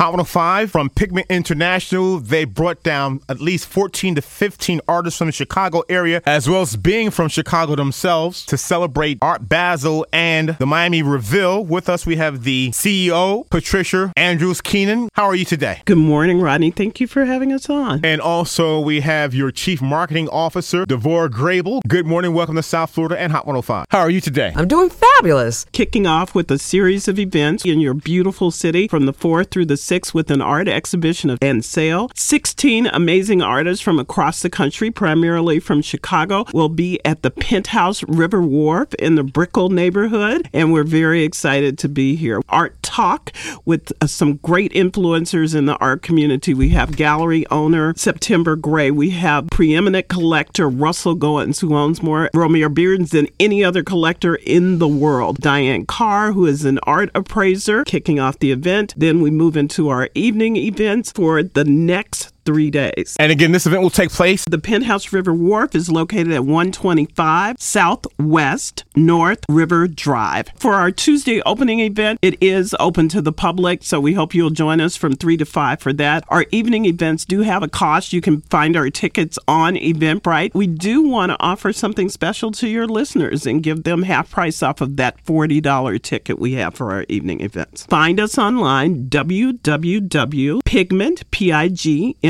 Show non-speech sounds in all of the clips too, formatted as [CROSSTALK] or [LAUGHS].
Hot 105 from Pigment International. They brought down at least 14 to 15 artists from the Chicago area, as well as being from Chicago themselves, to celebrate Art Basel and the Miami Reveal. With us, we have the CEO, Patricia Andrews Keenan. How are you today? Good morning, Rodney. Thank you for having us on. And also, we have your Chief Marketing Officer, Devora Grable. Good morning. Welcome to South Florida and Hot 105. How are you today? I'm doing fabulous. Kicking off with a series of events in your beautiful city from the 4th through the 6th with an art exhibition and sale. 16 amazing artists from across the country, primarily from Chicago, will be at the Penthouse River Wharf in the Brickell neighborhood. And we're very excited to be here. Art Talk with uh, some great influencers in the art community. We have gallery owner September Gray. We have preeminent collector Russell Goings, who owns more Romare Beardens than any other collector in the world. Diane Carr, who is an art appraiser, kicking off the event. Then we move into our evening events for the next three days. And again, this event will take place. The Penthouse River Wharf is located at 125 Southwest North River Drive. For our Tuesday opening event, it is open to the public, so we hope you'll join us from 3 to 5 for that. Our evening events do have a cost. You can find our tickets on Eventbrite. We do want to offer something special to your listeners and give them half price off of that $40 ticket we have for our evening events. Find us online, www.pigment,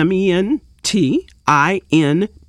P-I-G-M-E-N-T, I-N-T-L dot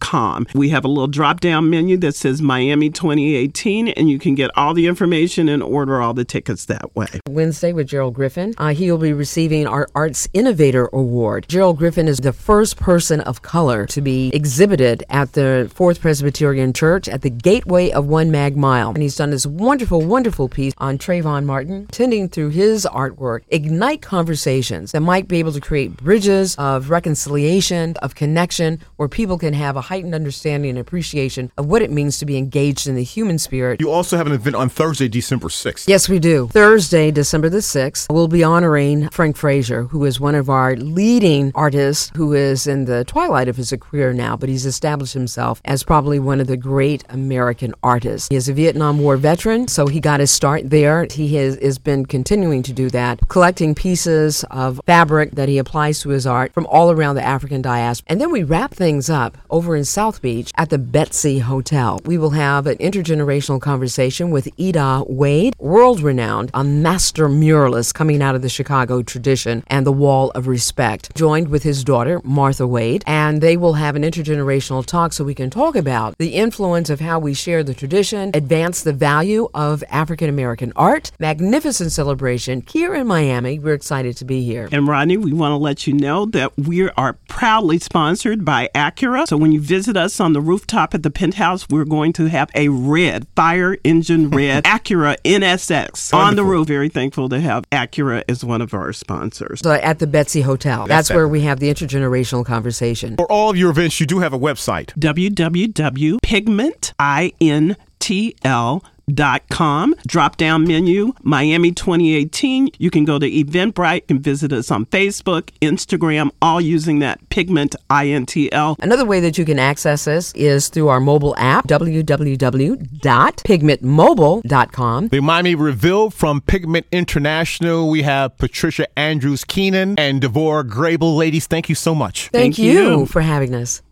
com. We have a little drop down menu that says Miami 2018, and you can get all the information and order all the tickets that way. Wednesday with Gerald Griffin. Uh, he'll be receiving our Arts Innovator Award. Gerald Griffin is the first person of color to be exhibited at the Fourth Presbyterian Church at the Gateway of One Mag Mile. And he's done this wonderful, wonderful piece on Trayvon Martin, tending through his artwork, ignite conversations that might be able to create bridges of reconciliation, of connection, where people can have a heightened understanding and appreciation of what it means to be engaged in the human spirit. You also have an event on Thursday, December 6th. Yes, we do. Thursday, December the 6th, we'll be honoring Frank Frazier, who is one of our leading artists who is in the twilight of his career now, but he's established himself as probably one of the great American artists. He is a Vietnam War veteran, so he got his start there. He has, has been continuing to do that, collecting pieces of fabric that he applies to his art from all around the African diaspora. And then we wrap things up over in South Beach at the Betsy Hotel. We will have an intergenerational conversation with Eda Wade, world renowned, a master muralist coming out of the Chicago tradition and the Wall of Respect, joined with his daughter, Martha Wade. And they will have an intergenerational talk so we can talk about the influence of how we share the tradition, advance the value of African American art. Magnificent celebration here in Miami. We're excited to be here. And Rodney, we want to let you know that we are proudly sponsored by Acura. So when you visit us on the rooftop at the penthouse, we're going to have a red, fire engine red [LAUGHS] Acura NSX on the roof. Very thankful to have Acura as one of our sponsors. So at the Betsy Hotel. That's, it. where we have the intergenerational conversation. For all of your events, you do have a website. www.pigmentintl.com. Drop down menu, Miami 2018. You can go to Eventbrite and visit us on Facebook, Instagram, all using that Pigment INTL. Another way that you can access us is through our mobile app, www.pigmentmobile.com. The Miami Reveal from Pigment International. We have Patricia Andrews Keenan and Devora Grable. Ladies, thank you so much. Thank, Thank you, you. for having us.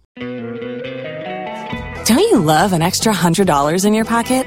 Don't you love an extra $100 in your pocket?